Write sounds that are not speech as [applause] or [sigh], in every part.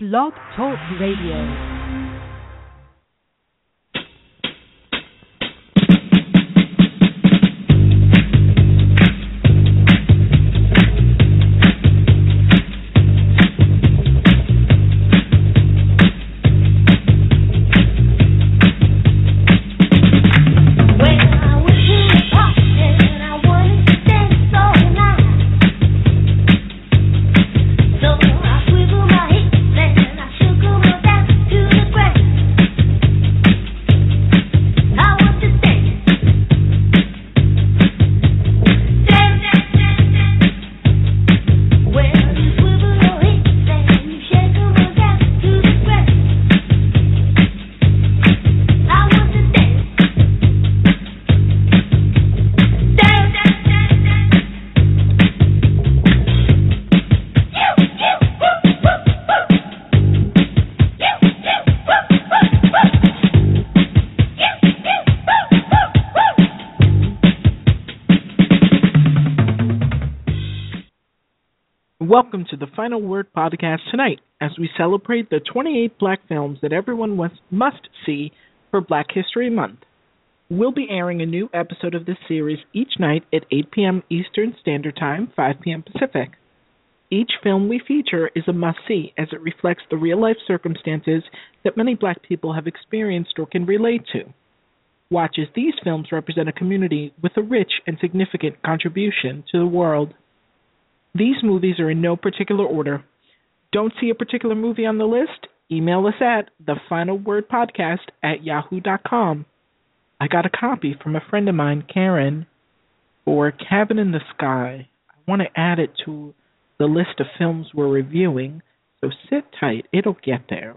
Blog Talk Radio. Final Word podcast tonight as we celebrate the 28 black films that everyone must see for Black History Month. We'll be airing a new episode of this series each night at 8 p.m. Eastern Standard Time, 5 p.m. Pacific. Each film we feature is a must see as it reflects the real life circumstances that many black people have experienced or can relate to. Watch as these films represent a community with a rich and significant contribution to the world. These movies are in no particular order. Don't see a particular movie on the list? Email us at thefinalwordpodcast at yahoo.com. I got a copy from a friend of mine, Karen, for Cabin in the Sky. I want to add it to the list of films we're reviewing, so sit tight, it'll get there.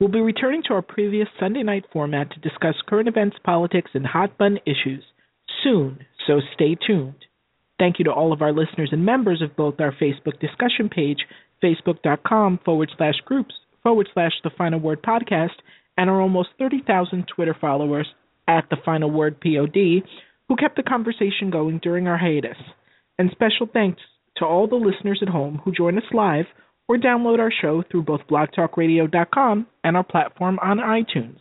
We'll be returning to our previous Sunday night format to discuss current events, politics, and hot button issues soon, so stay tuned. Thank you to all of our listeners and members of both our Facebook discussion page, facebook.com forward slash groups forward slash the final word podcast, and our almost 30,000 Twitter followers at the final word POD who kept the conversation going during our hiatus. And special thanks to all the listeners at home who join us live or download our show through both blogtalkradio.com and our platform on iTunes.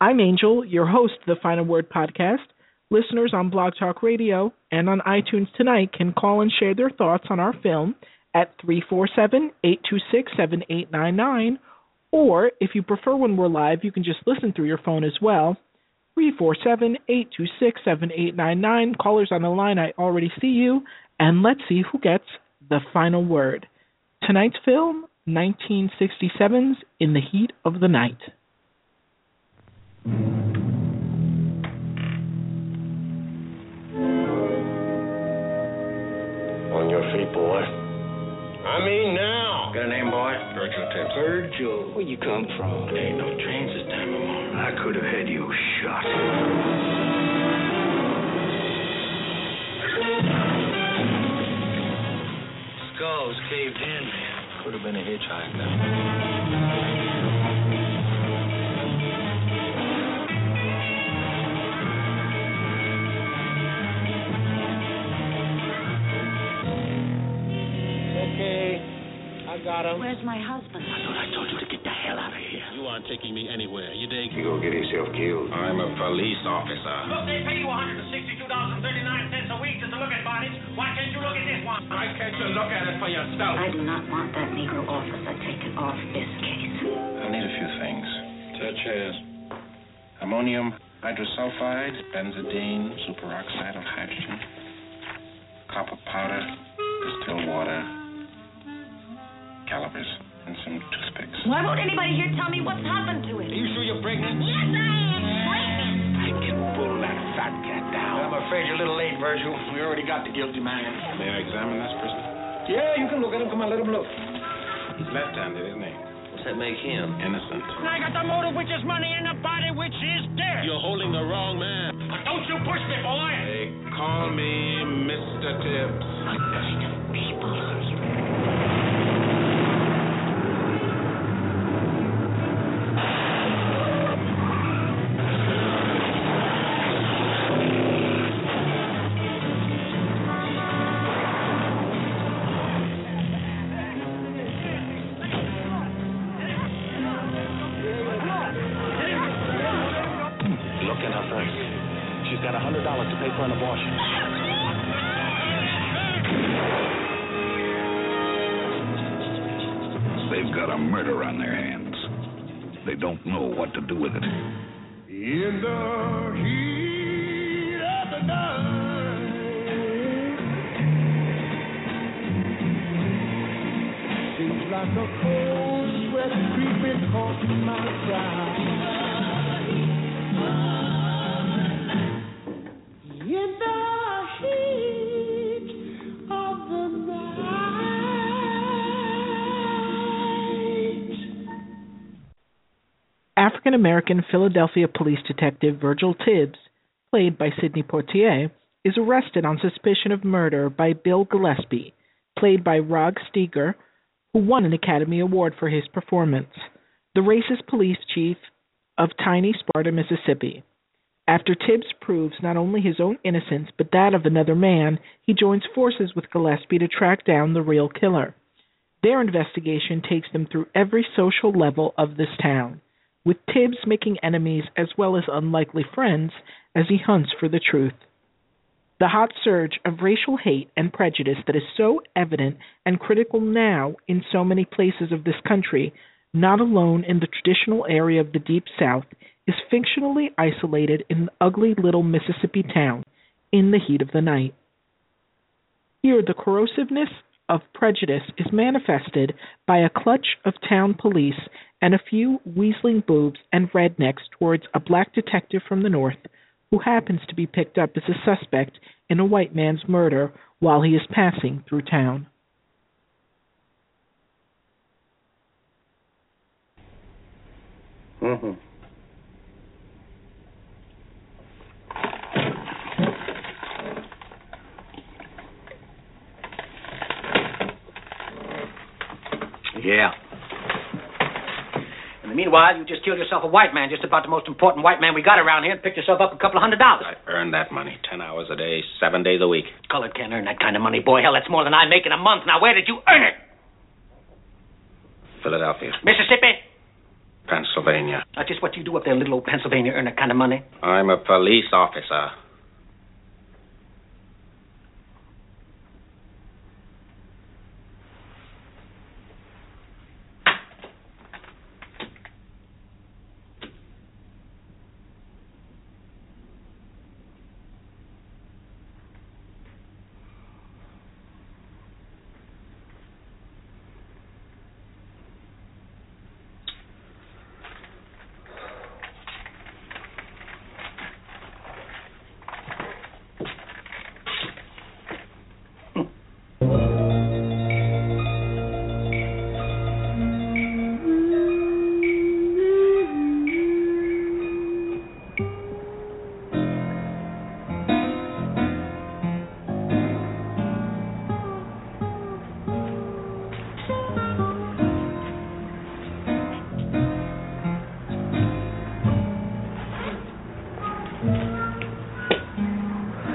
I'm Angel, your host of the Final Word podcast Listeners on Blog Talk Radio and on iTunes tonight can call and share their thoughts on our film at 347 826 7899. Or if you prefer when we're live, you can just listen through your phone as well. 347 826 7899. Callers on the line, I already see you. And let's see who gets the final word. Tonight's film 1967's In the Heat of the Night. I mean now. Got a name, boy? Virgil Tibbs. Virgil. Where you come from? There ain't no trains this time of morning. I could have had you shot. Skull's caved in, man. Could have been a hitchhiker. Got him. Where's my husband? I thought I told you to get the hell out of here. You aren't taking me anywhere. You dig? You gonna get yourself killed. I'm a police officer. Look, they pay you $162.39 a week just to look at bodies. Why can't you look at this one? Why can't you look at it for yourself? I do not want that Negro officer taken off this case. I need a few things, such as ammonium hydrosulfide, benzidine, superoxide of hydrogen, copper powder, distilled water, calipers, and some toothpicks. Why won't anybody here tell me what's happened to it? Are you sure you're pregnant? Yes, I am pregnant. I can pull that fat cat down. I'm afraid you're a little late, Virgil. We already got the guilty man. May I examine this prisoner? Yeah, you can look at him. Come on, let him look. He's left-handed, isn't he? What's that make him? Innocent. I got the motive, which is money, and the body, which is dead. You're holding the wrong man. Don't you push me, boy. They call me Mr. Tibbs. What kind of people got a murder on their hands. They don't know what to do with it. In the heat of the night, seems like a cold sweat creeping across my brow. African American Philadelphia police detective Virgil Tibbs, played by Sidney Poitier, is arrested on suspicion of murder by Bill Gillespie, played by Rod Steiger, who won an Academy Award for his performance, the racist police chief of tiny Sparta, Mississippi. After Tibbs proves not only his own innocence but that of another man, he joins forces with Gillespie to track down the real killer. Their investigation takes them through every social level of this town, with Tibbs making enemies as well as unlikely friends as he hunts for the truth. The hot surge of racial hate and prejudice that is so evident and critical now in so many places of this country, not alone in the traditional area of the Deep South, is fictionally isolated in the ugly little Mississippi town in the heat of the night. Here, the corrosiveness of prejudice is manifested by a clutch of town police and a few weaseling boobs and rednecks towards a black detective from the north who happens to be picked up as a suspect in a white man's murder while he is passing through town. Mm-hmm. Yeah. In the meanwhile, you just killed yourself a white man, just about the most important white man we got around here, and picked yourself up a couple of hundred dollars. I earned that money ten hours a day, seven days a week. Colored can't earn that kind of money, boy. Hell, that's more than I make in a month. Now, where did you earn it? Philadelphia, Mississippi? Pennsylvania. Now, just what you do up there in little old Pennsylvania, earn that kind of money? I'm a police officer.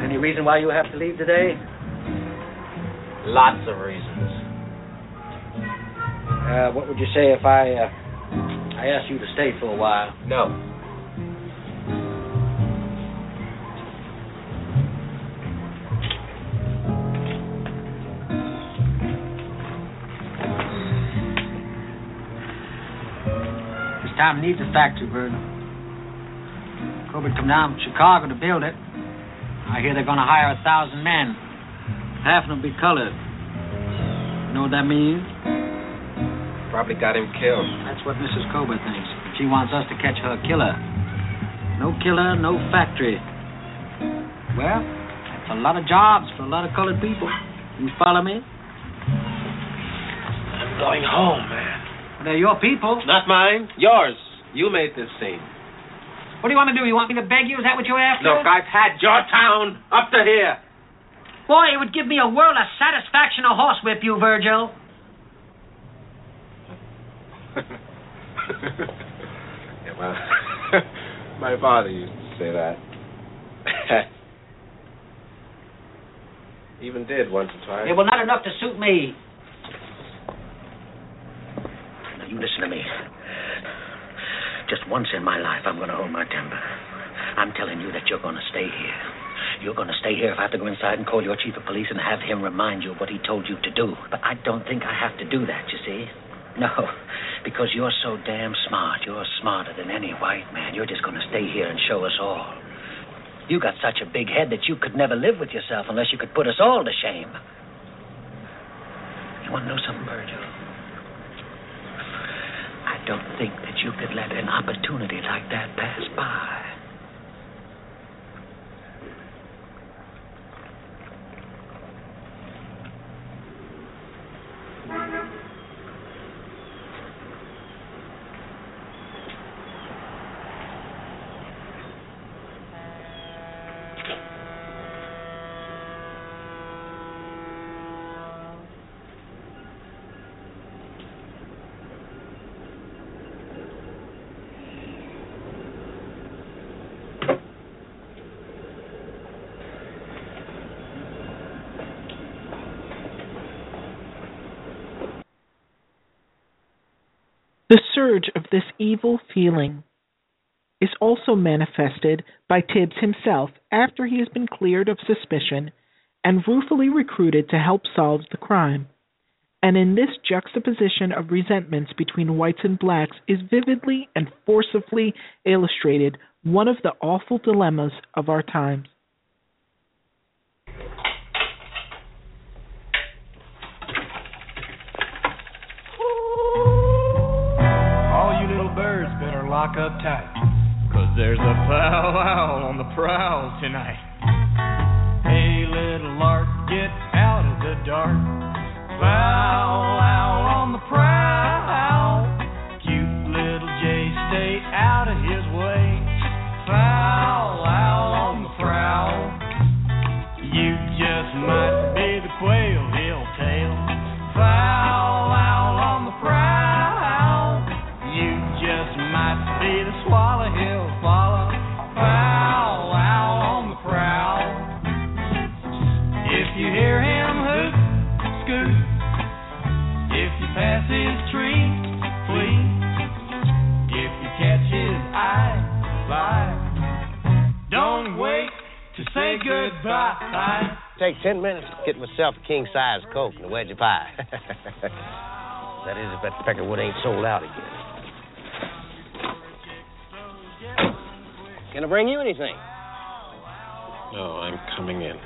Any reason why you have to leave today? Lots of reasons. Uh, what would you say if I, uh, I asked you to stay for a while? No. This town needs a factory, Bird. Colbert come down from Chicago to build it. I hear they're going to hire a thousand men. Half of them will be colored. You know what that means? Probably got him killed. That's what Mrs. Colbert thinks. She wants us to catch her killer. No killer, no factory. Well, that's a lot of jobs for a lot of colored people. You follow me? I'm going home, man. They're your people. Not mine. Yours. You made this scene. What do you want to do? You want me to beg you? Is that what you're after? Look, I've had your town up to here. Boy, it would give me a world of satisfaction to horsewhip you, Virgil. [laughs] yeah, well, [laughs] my father used to say that. [laughs] Even did once or twice. It was not enough to suit me. Now, you listen to me. Just once in my life, I'm going to hold my temper. I'm telling you that you're going to stay here. You're going to stay here if I have to go inside and call your chief of police and have him remind you of what he told you to do. But I don't think I have to do that, you see. No, because you're so damn smart. You're smarter than any white man. You're just going to stay here and show us all. You got such a big head that you could never live with yourself unless you could put us all to shame. You want to know something, Virgil? Don't think that you could let an opportunity like that pass by. Surge of this evil feeling is also manifested by Tibbs himself after he has been cleared of suspicion and ruefully recruited to help solve the crime. And in this juxtaposition of resentments between whites and blacks is vividly and forcibly illustrated one of the awful dilemmas of our times. Lock up tight. Cause there's a powwow on the prowl tonight. Hey, little lark, get out of the dark. Powwow on the prowl. King size coke and a wedge of pie. [laughs] that is, if that peckerwood ain't sold out again. Can I bring you anything? No, I'm coming in.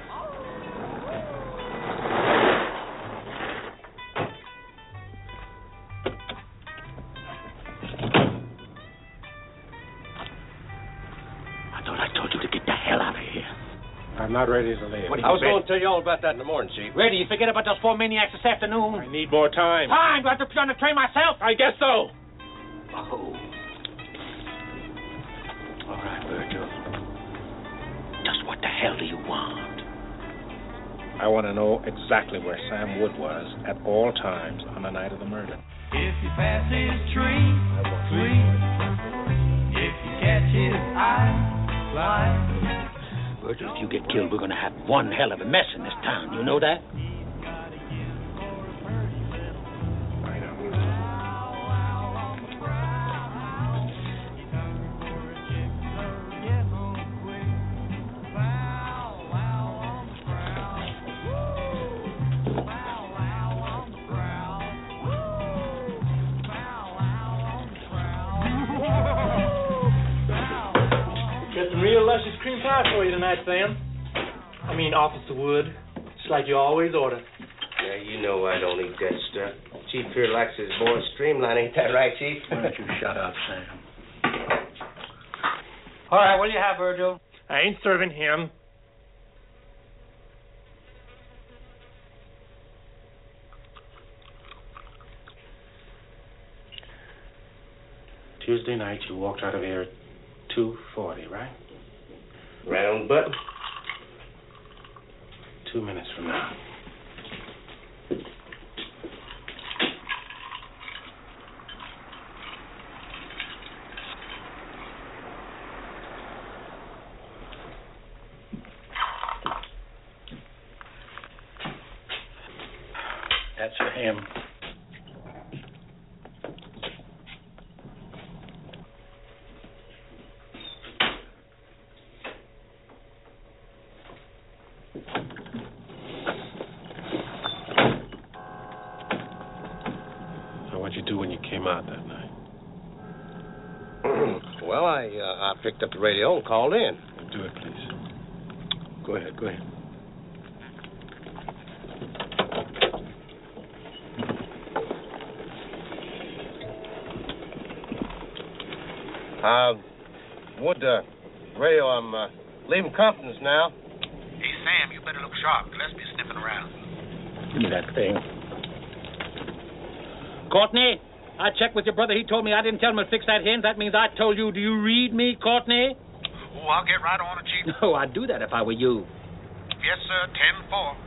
I thought I told you to get the hell out of here. I'm not ready to leave. I was going to tell you all about that in the morning, Chief. Ready? You forget about those four maniacs this afternoon? I need more time. Time? Do I have to put on the train myself? I guess so. Oh. All right, Virgil. Just what the hell do you want? I want to know exactly where Sam Wood was at all times on the night of the murder. If you pass his tree, flee. If you catch his eye, fly. If you get killed, we're to have one hell of a mess in this town. You know that? Pie for you tonight, Sam. I mean, Officer Wood. Just like you always order. Yeah, you know I don't eat that stuff. Chief here likes his boys streamlined, ain't that right, Chief? Why don't you shut up, Sam? All right, what do you have, Virgil? I ain't serving him. Tuesday night, you walked out of here at 2.40, right? The button. Two minutes from now. That's for him. out that night? well, I uh, I picked up the radio and called in. Do it, please. Go ahead, go ahead. Uh, Wood, uh, radio, I'm uh, leaving Compton's now. Hey, Sam, you better look sharp. Gillespie's sniffing around. Give me that thing. Courtney, I checked with your brother. He told me I didn't tell him to fix that hinge. That means I told you. Do you read me, Courtney? Oh, I'll get right on it, Chief. No, I'd do that if I were you. Yes, sir. Ten four.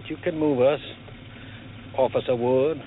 Right, you can move us, Officer Wood.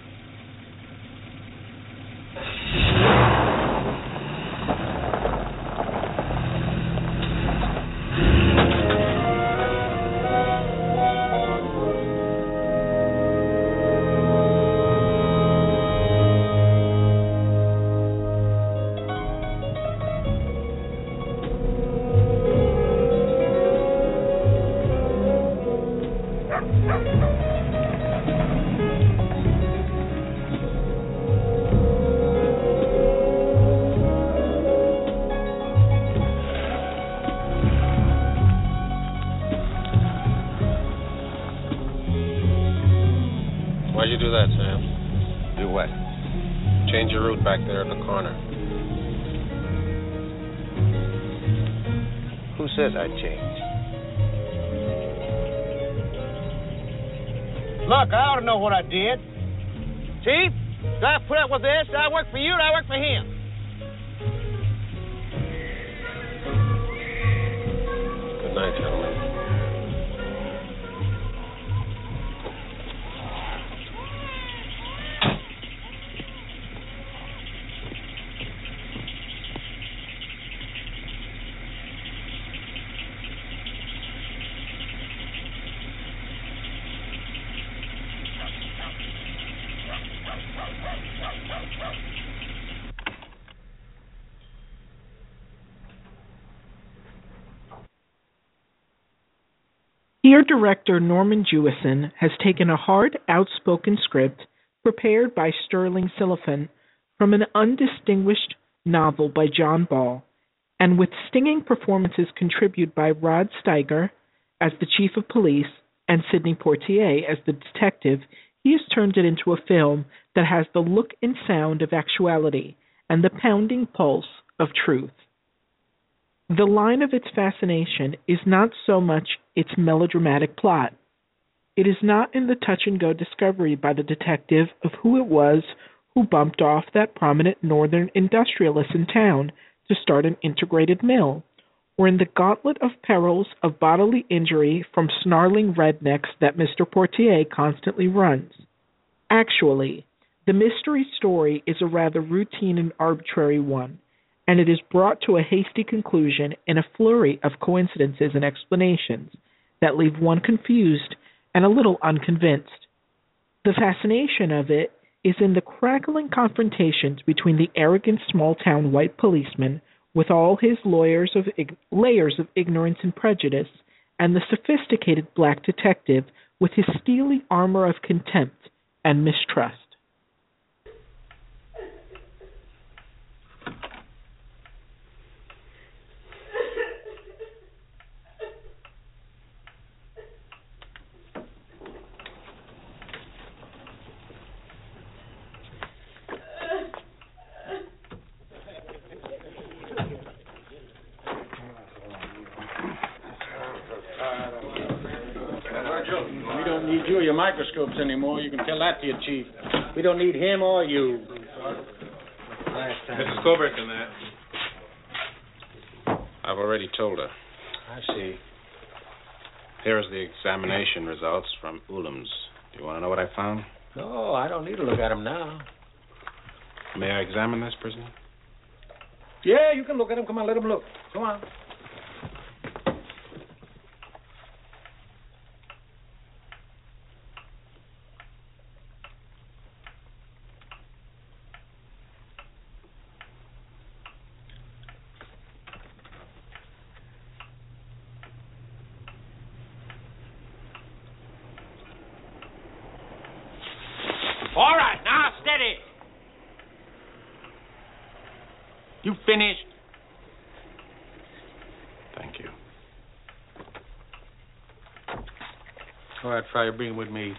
Who says I changed? Look, I ought to know what I did. Chief, do I put up with this? Do I work for you do I work for him? Good night, gentlemen. Here, director Norman Jewison has taken a hard, outspoken script prepared by Sterling Silliphant from an undistinguished novel by John Ball, and with stinging performances contributed by Rod Steiger as the chief of police and Sidney Poitier as the detective, he has turned it into a film that has the look and sound of actuality and the pounding pulse of truth. The line of its fascination is not so much its melodramatic plot. It is not in the touch and go discovery by the detective of who it was who bumped off that prominent northern industrialist in town to start an integrated mill, or in the gauntlet of perils of bodily injury from snarling rednecks that Mr. Poitier constantly runs. Actually, the mystery story is a rather routine and arbitrary one, and it is brought to a hasty conclusion in a flurry of coincidences and explanations that leave one confused and a little unconvinced. The fascination of it is in the crackling confrontations between the arrogant small town white policeman with all his lawyers of ig- layers of ignorance and prejudice and the sophisticated black detective with his steely armor of contempt and mistrust. We don't need you or your microscopes anymore. You can tell that to your chief. We don't need him or you. Mrs. Colbert and that. I've already told her. I see. Here's the examination results from Ulam's. Do you want to know what I found? No, I don't need to look at them now. May I examine this prisoner? Yeah, you can look at him. Come on, let him look. Come on. All right, now steady. You finished? Thank you. All right, Fryer, bring him with me.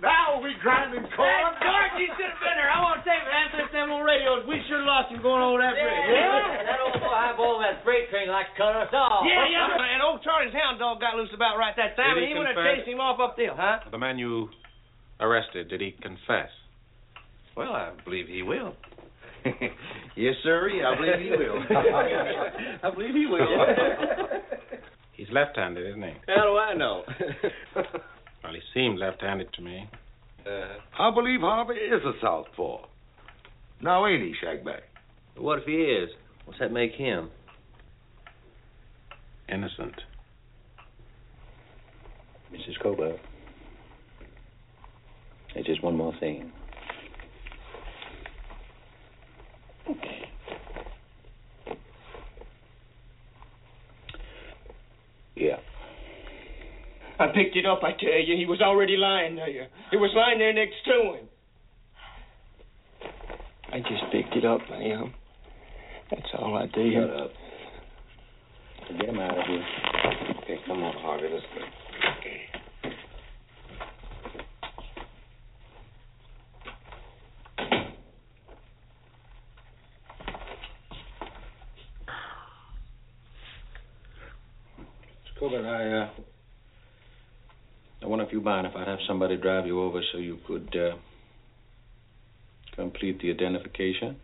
Now we grinding corn. George, you should have been there. I want to say, man, since them old radios, we sure lost him going over that bridge. Yeah, [laughs] that old boy high ball that freight train like cut us off. Yeah, yeah, [laughs] and old Charlie's hound dog got loose about right that time, Did and he he went and chased him off up there, huh? The man you arrested, did he confess? Well, I believe he will. [laughs] yes, sir. I believe he will. [laughs] I believe he will. [laughs] He's left-handed, isn't he? How do I know? Well, he seemed left-handed to me. Uh, I believe Harvey is a southpaw. Now ain't he, Shagback? what if he is? What's that make him? Innocent. Mrs. Colbert. There's just one more thing. Yeah. I picked it up, I tell you. He was already lying there. He was lying there next to him. I just picked it up, ma'am. That's all I did. Shut up. Get him out of here. Okay, come on, Harvey. Let's go. Mr. Colbert, I, uh, I wonder if you mind if I'd have somebody drive you over so you could, uh, complete the identification?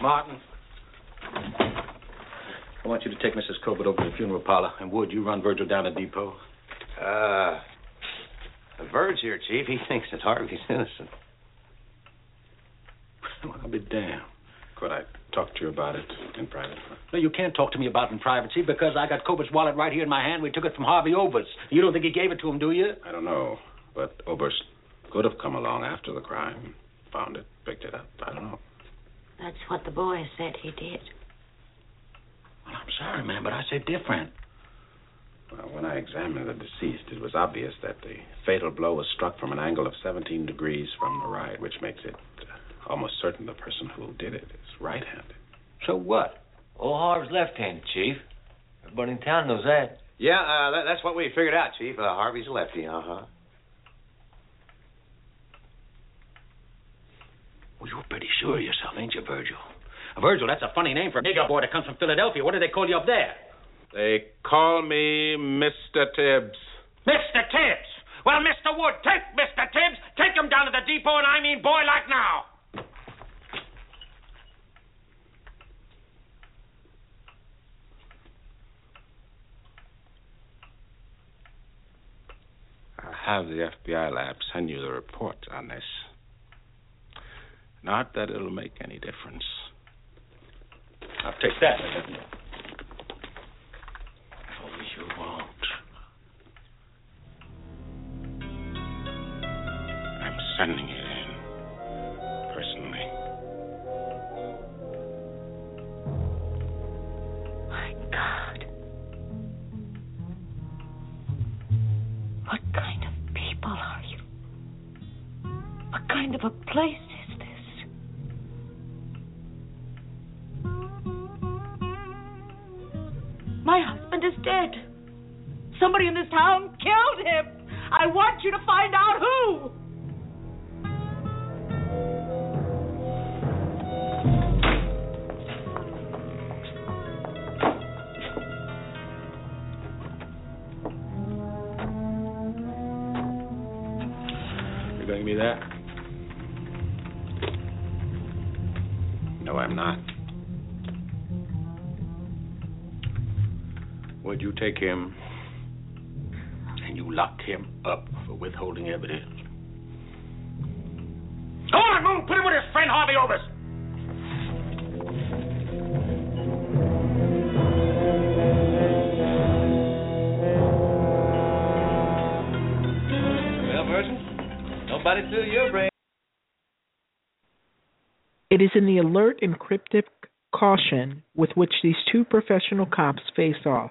Martin. I want you to take Mrs. Colbert over to the funeral parlor. And Wood, you run Virgil down to depot. Uh, Verge here, Chief. He thinks that Harvey's innocent. Well, I'll be damned. Could I talk to you about it in private? No, you can't talk to me about it in privacy because I got Colbert's wallet right here in my hand. We took it from Harvey Oberst. You don't think he gave it to him, do you? I don't know, but Oberst could have come along after the crime, found it, picked it up. I don't know. That's what the boy said he did. Well, I'm sorry, man, but I say different. Well, when I examined the deceased, it was obvious that the fatal blow was struck from an angle of 17 degrees from the right, which makes it uh, almost certain the person who did it is right-handed. So what? Old Harv's left-handed, Chief. Everybody in town knows that. Yeah, uh, that, that's what we figured out, Chief. Uh, Harvey's a lefty, uh-huh. Well, you're pretty sure of yourself, ain't you, Virgil? Virgil, that's a funny name for a nigger boy that comes from Philadelphia. What do they call you up there? They call me Mr. Tibbs. Mr. Tibbs. Well, Mr. Wood, take Mr. Tibbs, take him down to the depot, and I mean boy like now. I'll have the FBI lab send you the report on this. Not that it'll make any difference. I'll take that. It is in the alert and cryptic caution with which these two professional cops face off.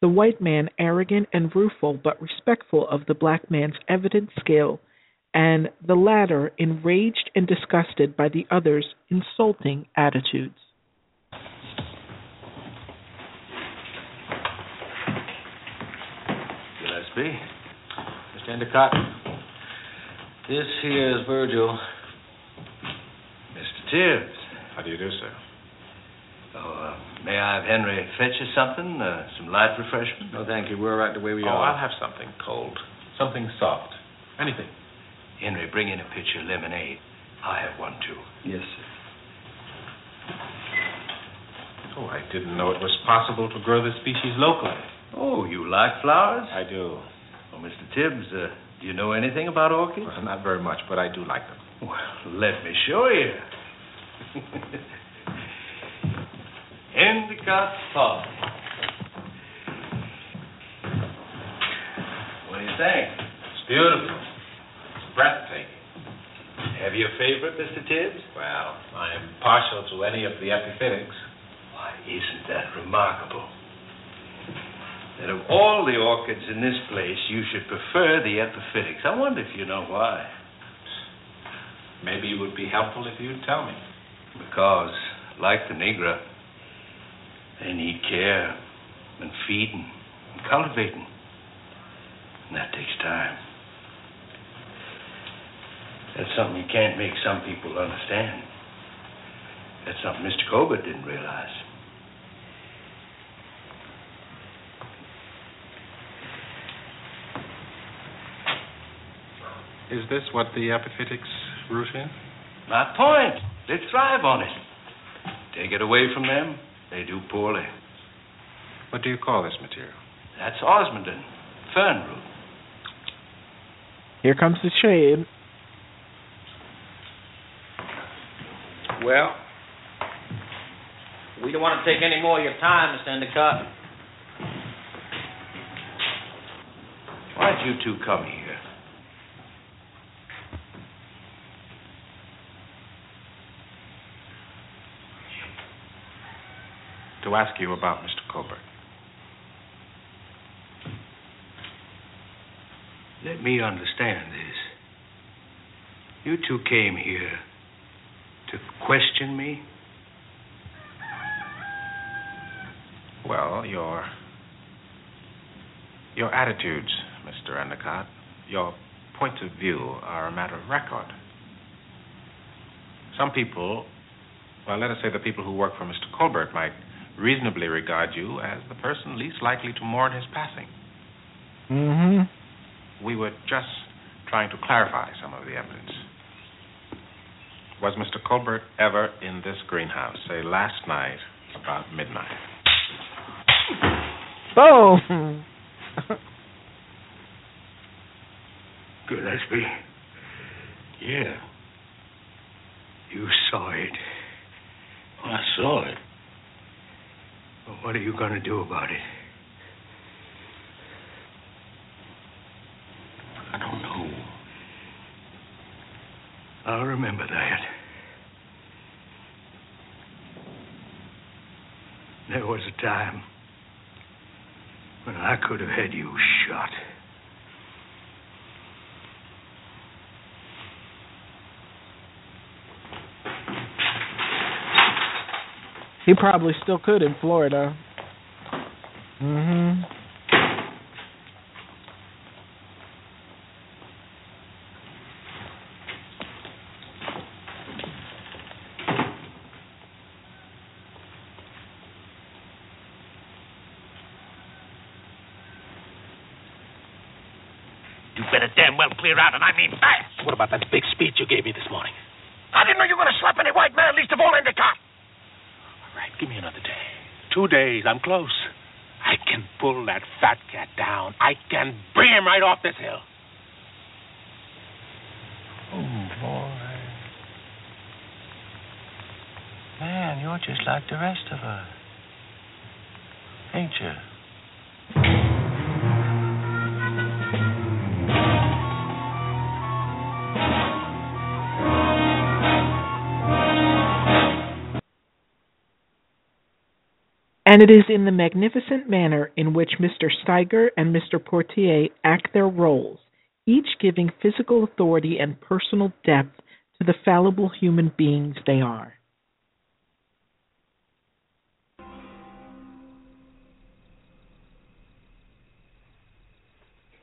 The white man arrogant and rueful, but respectful of the black man's evident skill, and the latter enraged and disgusted by the other's insulting attitudes. Gillespie. Mr. Endicott. This here is Virgil. Mr. Tibbs. How do you do, sir? Oh, uh, may I have Henry fetch you something? Uh, some light refreshment? No, thank you. We're right the way we Oh, are. Oh, I'll have something cold. Something soft. Anything. Henry, bring in a pitcher of lemonade. I have one, too. Yes, sir. Oh, I didn't know it was possible to grow this species locally. Oh, you like flowers? I do. Well, Mr. Tibbs, uh, do you know anything about orchids? Well, not very much, but I do like them. Well, let me show you. [laughs] Endicott Park. What do you think? It's beautiful. It's breathtaking. Have you a favorite, Mr. Tibbs? Well, I am partial to any of the epiphytics. Why, isn't that remarkable? That of all the orchids in this place, you should prefer the epiphytics. I wonder if you know why. Maybe it would be helpful if you'd tell me. Because, like the Negro, they need care and feeding and cultivating. And that takes time. That's something you can't make some people understand. That's something Mr. Colbert didn't realize. Is this what the epiphytics root in? My point. They thrive on it. Take it away from them, they do poorly. What do you call this material? That's osmunda, fern root. Here comes the shade. Well, we don't want to take any more of your time, Mr. Endicott. Why'd you two come here? To ask you about Mr. Colbert. Let me understand this. You two came here to question me? Well, your your attitudes, Mr. Endicott, your points of view are a matter of record. Some people, well, let us say the people who work for Mr. Colbert might reasonably regard you as the person least likely to mourn his passing. Mm-hmm. We were just trying to clarify some of the evidence. Was Mr. Colbert ever in this greenhouse, say last night about midnight? Boom! [laughs] Gillespie. Yeah. You saw it. I saw it. Well, what are you going to do about it? I don't know. I'll remember that. There was a time when I could have had you shot. He probably still could in Florida. Mm-hmm. You better damn well clear out, and I mean fast. What about that big speech you gave me this morning? I didn't know you were going to slap any white man, at least of all Endicott. Give me another day. Two days, I'm close. I can pull that fat cat down. I can bring him right off this hill. Oh, boy. Man, you're just like the rest of us. Ain't you? And it is in the magnificent manner in which Mr. Steiger and Mr. Poitier act their roles, each giving physical authority and personal depth to the fallible human beings they are.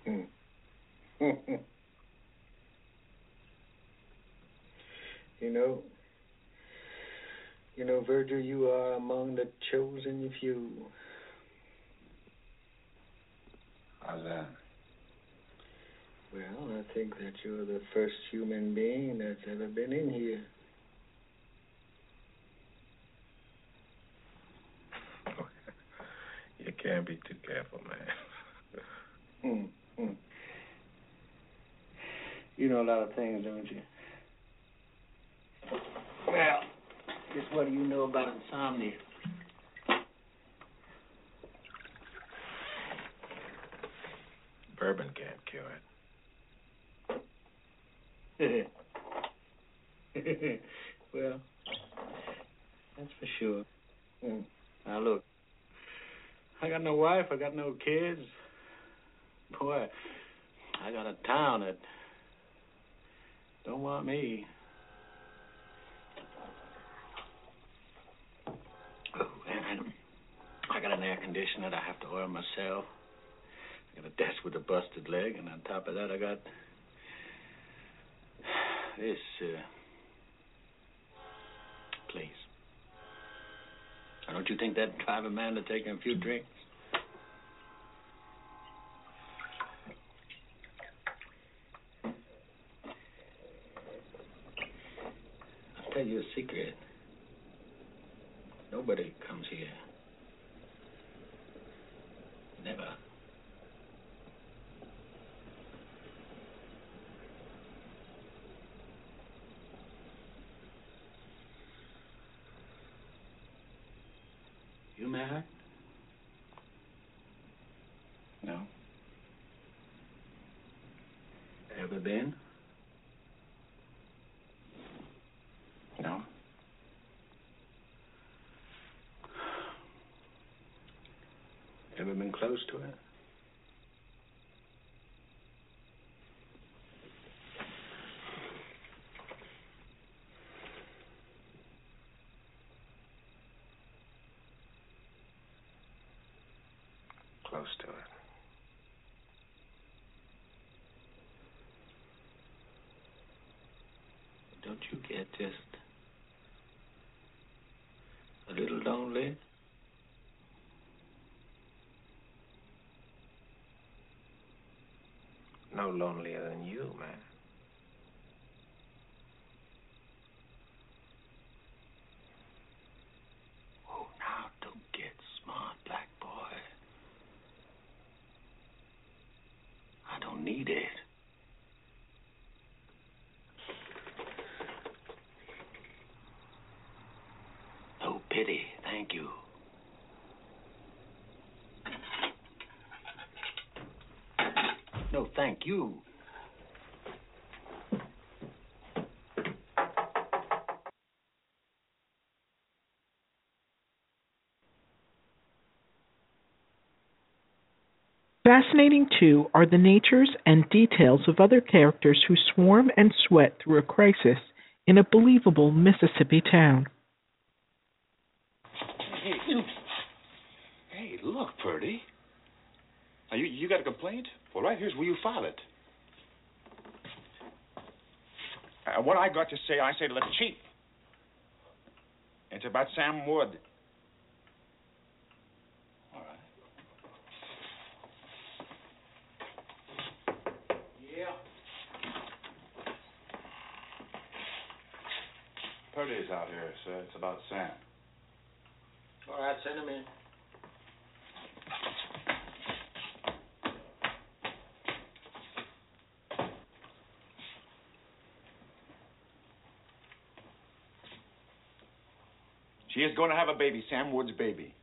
[laughs] you know, you know, Virgil, you are among the chosen few. How's that? Well, I think that you're the first human being that's ever been in here. [laughs] You can't be too careful, man. Hmm. [laughs] hmm. You know a lot of things, don't you? Well, just what do you know about insomnia? Bourbon can't cure it. [laughs] well, that's for sure. Mm. Now look, I got no wife, I got no kids. Boy, I got a town that don't want me. Oh, and I, I got an air conditioner I have to oil myself. I got a desk with a busted leg, and on top of that, I got this uh, place. Don't you think that'd drive a man to take a few drinks? I'll tell you a secret. Nobody comes here. Never. You married? No. Ever been? No. Close to it? Close to it. Don't you get just a little lonely? Lonelier than you, man. Oh, now don't get smart, black boy. I don't need it. No pity, thank you. No, thank you. Fascinating, too, are the natures and details of other characters who swarm and sweat through a crisis in a believable Mississippi town. Hey. Hey, look, Purdy. You, you got a complaint? Well, right here's where you file it. Uh, what I got to say, I say to the chief. It's about Sam Wood. All right. Yeah. Purdy's out here, sir. It's about Sam. All right, send him in. She is going to have a baby, Sam Wood's baby.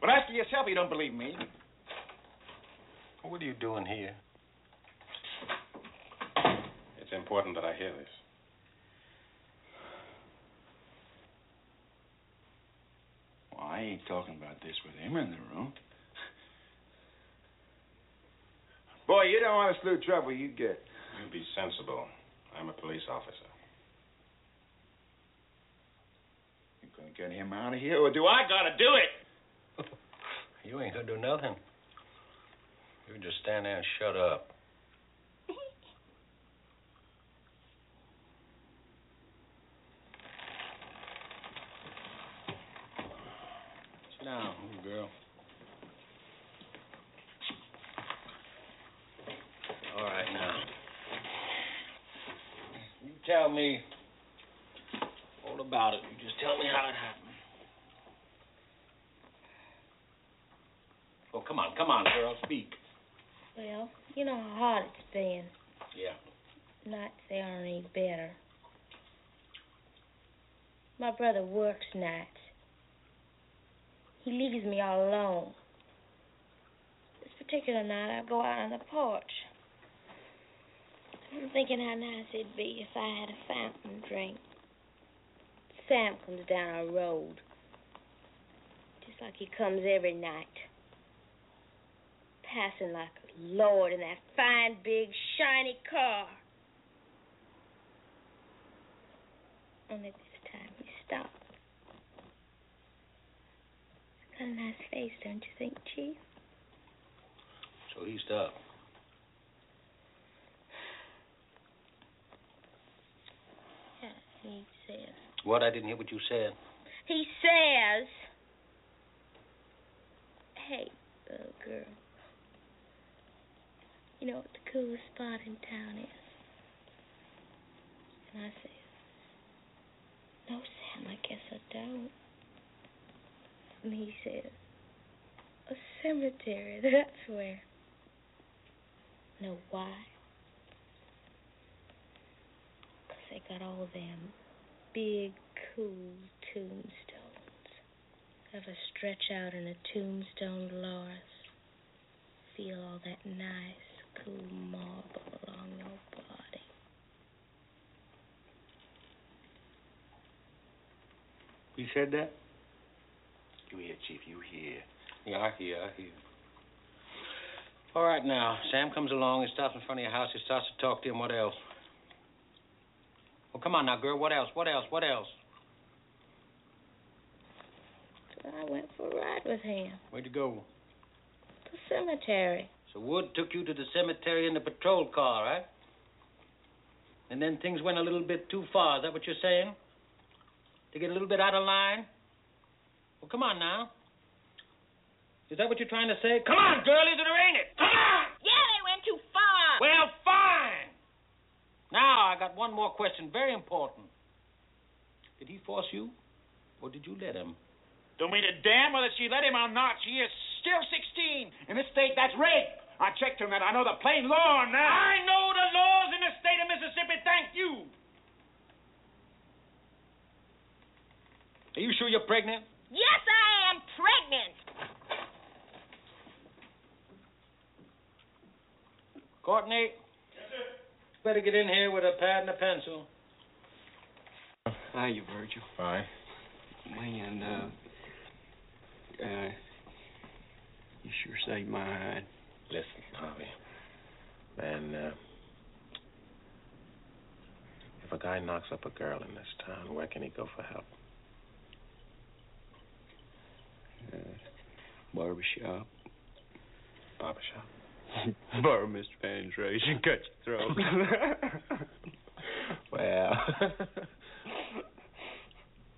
But ask yourself, you don't believe me. What are you doing here? It's important that I hear this. Well, I ain't talking about this with him in the room. Boy, you don't want to slew trouble, you get. You be sensible. I'm a police officer. You gonna get him out of here, or do I gotta do it? [laughs] You ain't gonna do nothing. You just stand there and shut up. Sit down, girl. All right, now. You tell me all about it. You just tell me how it happened. Oh, come on, come on, girl, speak. Well, you know how hard it's been. Yeah. Nights they aren't any better. My brother works nights. He leaves me all alone. This particular night, I go out on the porch. I'm thinking how nice it'd be if I had a fountain drink. Sam comes down our road, just like he comes every night, passing like a lord in that fine, big, shiny car. Only this time he stopped. He's got a nice face, don't you think, Chief? So he stopped. Yeah, he says. What? I didn't hear what you said. He says, "Hey, little girl, you know what the coolest spot in town is?" And I said, "No, Sam, I guess I don't." And he says, "A cemetery. [laughs] That's where." Know why? 'Cause they got all them big, cool tombstones. Ever stretch out in a tombstone, Dolores? Feel all that nice, cool marble along your body. He said that? You hear, Chief, you hear. Yeah, I hear, I hear. All right, now. Sam comes along, he stops in front of your house, he starts to talk to him. What else? Well, come on now, girl. What else? What else? What else? So I went for a ride with him. Where'd you go? The cemetery. So Wood took you to the cemetery in the patrol car, right? And then things went a little bit too far. Is that what you're saying? To get a little bit out of line? Well, come on now. Is that what you're trying to say? Come on, girl, is it or ain't it? Come on! Yeah, they went too far. Well, fine. Now, I got one more question, very important. Did he force you, or did you let him? Don't mean a damn whether she let him or not. She is still 16. In this state, that's rape. I checked on that. I know the plain law now. I know the laws in the state of Mississippi. Thank you. Are you sure you're pregnant? Yes, I am pregnant. Courtney? Yes, sir. Better get in here with a pad and a pencil. Hi, you Virgil. Fine. Man, uh, uh, you sure saved my hide. Listen, Harvey. Man, uh, if a guy knocks up a girl in this town, where can he go for help? Uh, barbershop. Barbershop. Borrow Mr. And cut your throat. [laughs] well, [laughs]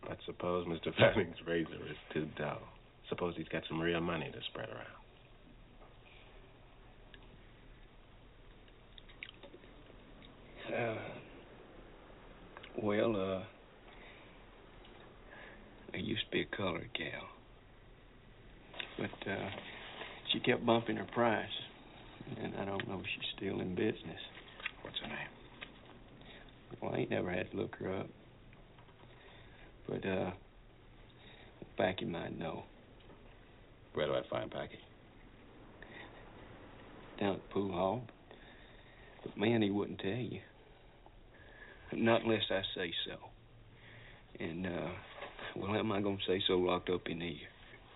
but suppose Mr. Fanning's razor is too dull. Suppose he's got some real money to spread around. Uh, well, uh, there used to be a colored gal, but uh, she kept bumping her price, and I don't know if she's still in business. What's her name? Well, I ain't never had to look her up, but uh, Packy might know. Where do I find Packy? Down at the pool hall, but man, he wouldn't tell you. Not unless I say so. And, uh, well, how am I going to say so locked up in here?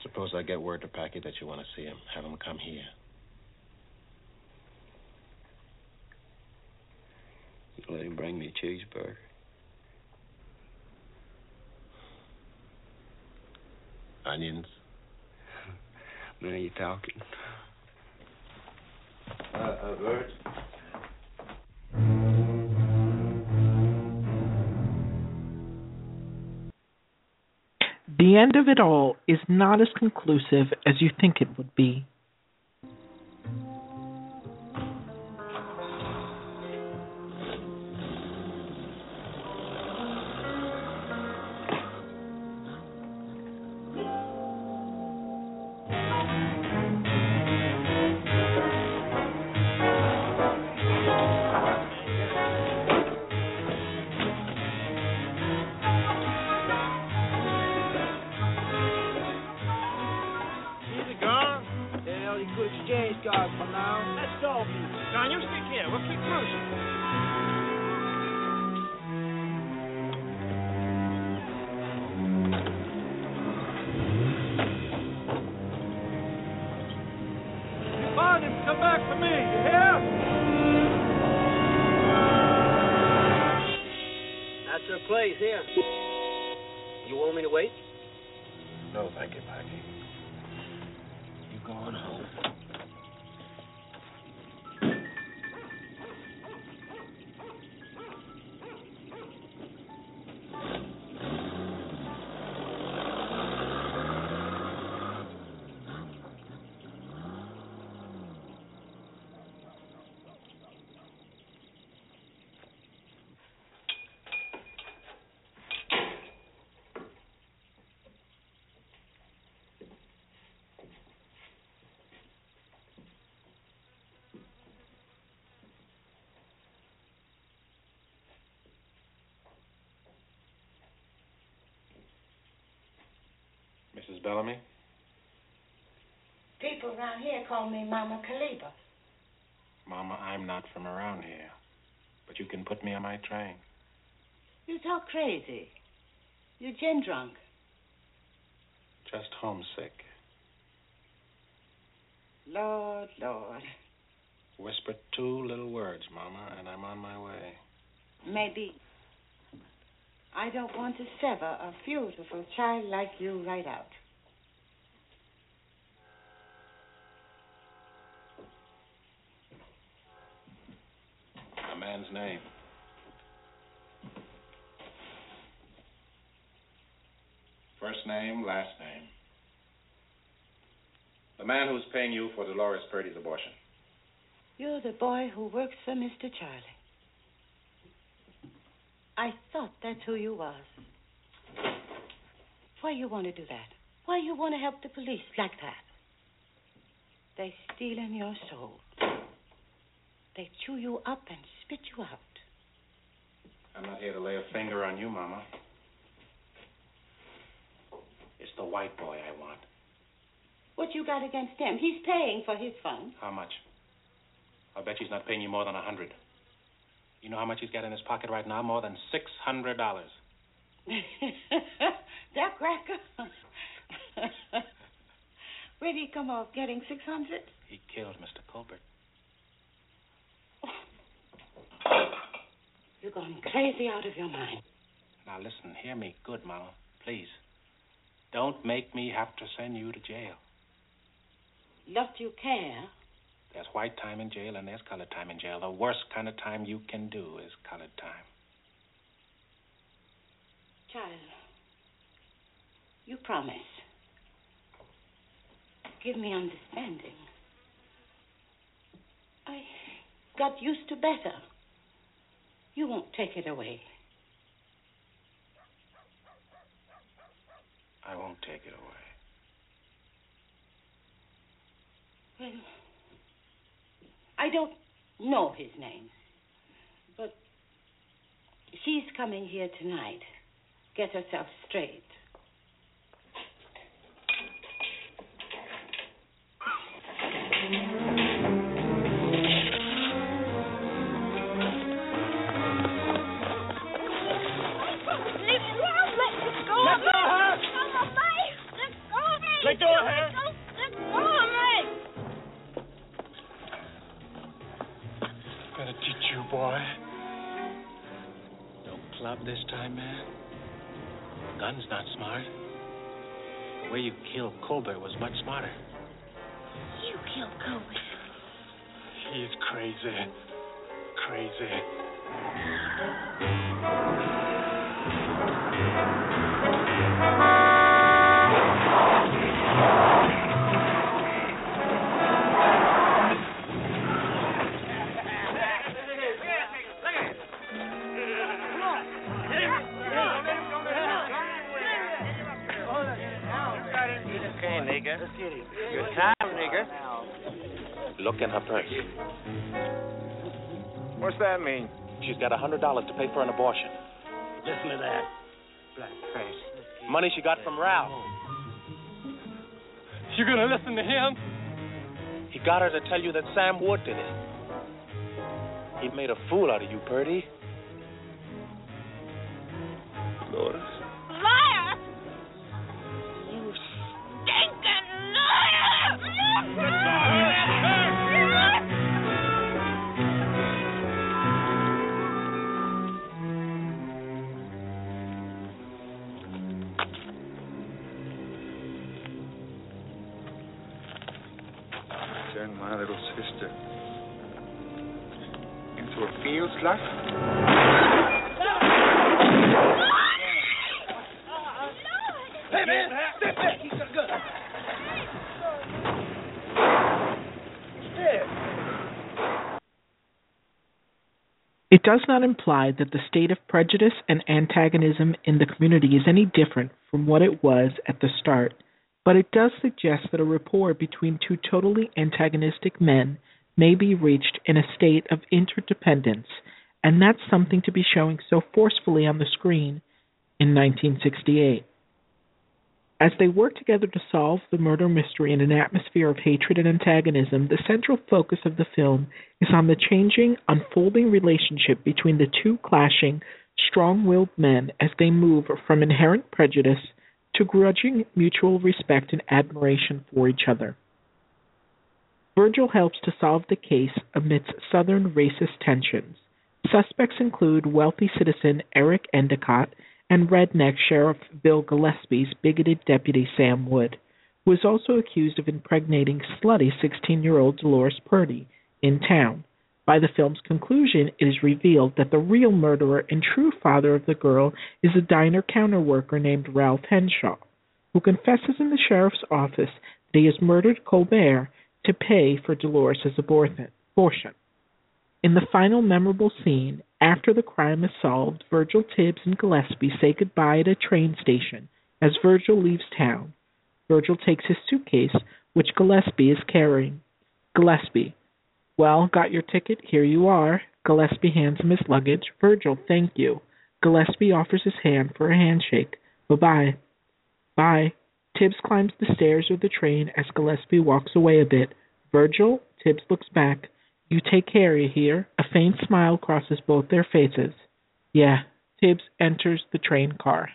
Suppose I get word to Packy that you want to see him. Have him come here. Let him bring me a cheeseburger. Onions. Now you're talking. Uh, uh, Bert? The end of it all is not as conclusive as you think it would be. People around here call me Mama Caleba. Mama, I'm not from around here. But you can put me on my train. You talk crazy. You gin drunk. Just homesick. Lord, Lord. Whisper two little words, Mama, and I'm on my way. Maybe I don't want to sever a beautiful child like you right out. A man's name. First name, last name. The man who's paying you for Dolores Purdy's abortion. You're the boy who works for Mr. Charlie. I thought that's who you was. Why you want to do that? Why you want to help the police like that? They stealing your soul. They chew you up and spit you out. I'm not here to lay a finger on you, Mama. It's the white boy I want. What you got against him? He's paying for his fun. How much? I'll bet he's not paying you more than a hundred. You know how much he's got in his pocket right now? More than six hundred dollars. [laughs] that cracker. [laughs] Where'd he come off getting six hundred? He killed Mr. Colbert. Going crazy out of your mind. Now listen, hear me good, Mama. Please. Don't make me have to send you to jail. Don't you care? There's white time in jail and there's colored time in jail. The worst kind of time you can do is colored time. Child, you promise. Give me understanding. I got used to better. You won't take it away. I won't take it away. Well, I don't know his name, but she's coming here tonight. Get herself straight. ain't doing hair. Gotta teach you, boy. Don't club this time, man. Gun's not smart. The way you killed Colbert was much smarter. You killed Colbert. He's crazy. Crazy. That mean? She's got a hundred dollars to pay for an abortion. Listen to that. Blackface. Money she got from Ralph. You gonna listen to him? He got her to tell you that Sam Wood did it. He made a fool out of you, Purdy. Dolores. Does not imply that the state of prejudice and antagonism in the community is any different from what it was at the start, but it does suggest that a rapport between two totally antagonistic men may be reached in a state of interdependence, and that's something to be showing so forcefully on the screen in 1968. As they work together to solve the murder mystery in an atmosphere of hatred and antagonism, the central focus of the film is on the changing, unfolding relationship between the two clashing, strong willed men as they move from inherent prejudice to grudging mutual respect and admiration for each other. Virgil helps to solve the case amidst Southern racist tensions. Suspects include wealthy citizen Eric Endicott and redneck Sheriff Bill Gillespie's bigoted deputy Sam Wood, who is also accused of impregnating slutty 16 year old Dolores Purdy in town. By the film's conclusion, it is revealed that the real murderer and true father of the girl is a diner counter worker named Ralph Henshaw, who confesses in the sheriff's office that he has murdered Colbert to pay for Dolores' abortion. In the final memorable scene, after the crime is solved, Virgil Tibbs and Gillespie say goodbye at a train station. As Virgil leaves town, Virgil takes his suitcase, which Gillespie is carrying. Gillespie, well, got your ticket? Here you are. Gillespie hands him his luggage. Virgil, thank you. Gillespie offers his hand for a handshake. Bye bye. Bye. Tibbs climbs the stairs of the train as Gillespie walks away a bit. Virgil, Tibbs looks back. You take care, you hear? A faint smile crosses both their faces. Yeah. Tibbs enters the train car.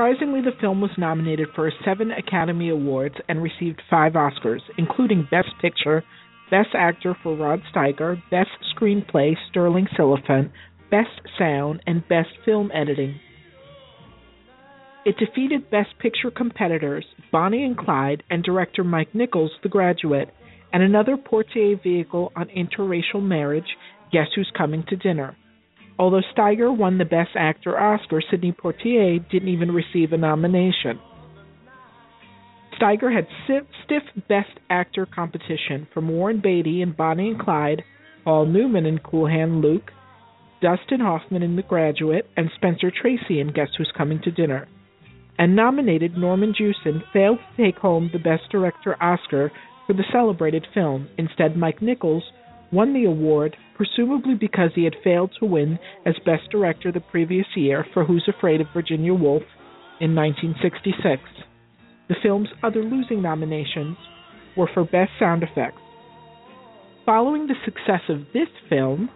Surprisingly, the film was nominated for seven Academy Awards and received five Oscars, including Best Picture, Best Actor for Rod Steiger, Best Screenplay Sterling Silliphant, Best Sound, and Best Film Editing. It defeated Best Picture competitors Bonnie and Clyde and director Mike Nichols' The Graduate, and another Poitier vehicle on interracial marriage, Guess Who's Coming to Dinner. Although Steiger won the Best Actor Oscar, Sidney Poitier didn't even receive a nomination. Steiger had stiff Best Actor competition from Warren Beatty in Bonnie and Clyde, Paul Newman in Cool Hand Luke, Dustin Hoffman in The Graduate, and Spencer Tracy in Guess Who's Coming to Dinner. And nominated Norman Jewison failed to take home the Best Director Oscar for the celebrated film. Instead, Mike Nichols won the award, presumably because he had failed to win as Best Director the previous year for Who's Afraid of Virginia Woolf in 1966. The film's other losing nominations were for Best Sound Effects. Following the success of this film,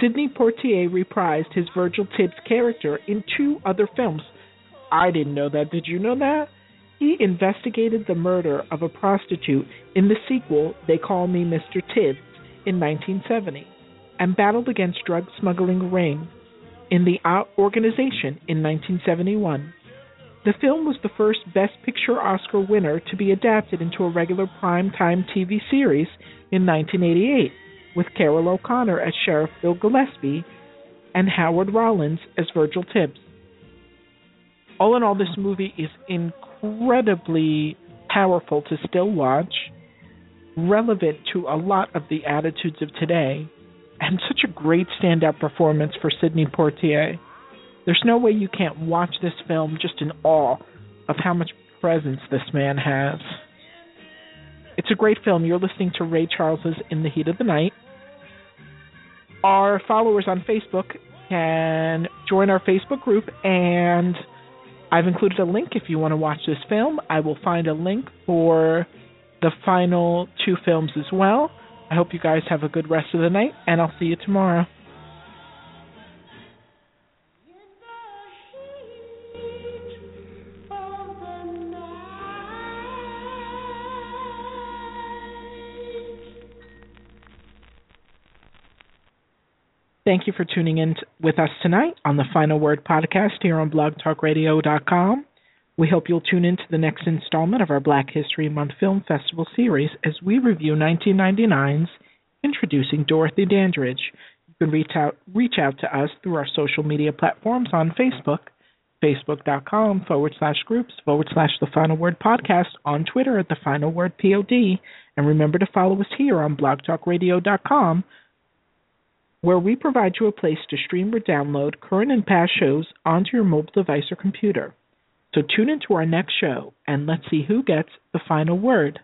Sidney Poitier reprised his Virgil Tibbs character in two other films. I didn't know that. Did you know that? He investigated the murder of a prostitute in the sequel They Call Me Mr. Tibbs in 1970 and battled against drug smuggling ring in the organization in 1971. The film was the first Best Picture Oscar winner to be adapted into a regular prime-time TV series in 1988, with Carroll O'Connor as Sheriff Bill Gillespie and Howard Rollins as Virgil Tibbs. All in all, this movie is incredibly powerful to still watch, relevant to a lot of the attitudes of today, and such a great standout performance for Sidney Poitier. There's no way you can't watch this film just in awe of how much presence this man has. It's a great film. You're listening to Ray Charles's In the Heat of the Night. Our followers on Facebook can join our Facebook group, and I've included a link if you want to watch this film. I will find a link for the final two films as well. I hope you guys have a good rest of the night, and I'll see you tomorrow. Thank you for tuning in with us tonight on the Final Word podcast here on blogtalkradio.com. We hope you'll tune in to the next installment of our Black History Month Film Festival series as we review 1999's Introducing Dorothy Dandridge. You can reach out, reach out to us through our social media platforms on Facebook, facebook.com forward slash groups forward slash The Final Word Podcast, on Twitter at The Final Word POD, and remember to follow us here on blogtalkradio.com where we provide you a place to stream or download current and past shows onto your mobile device or computer. So tune into our next show and let's see who gets the final word.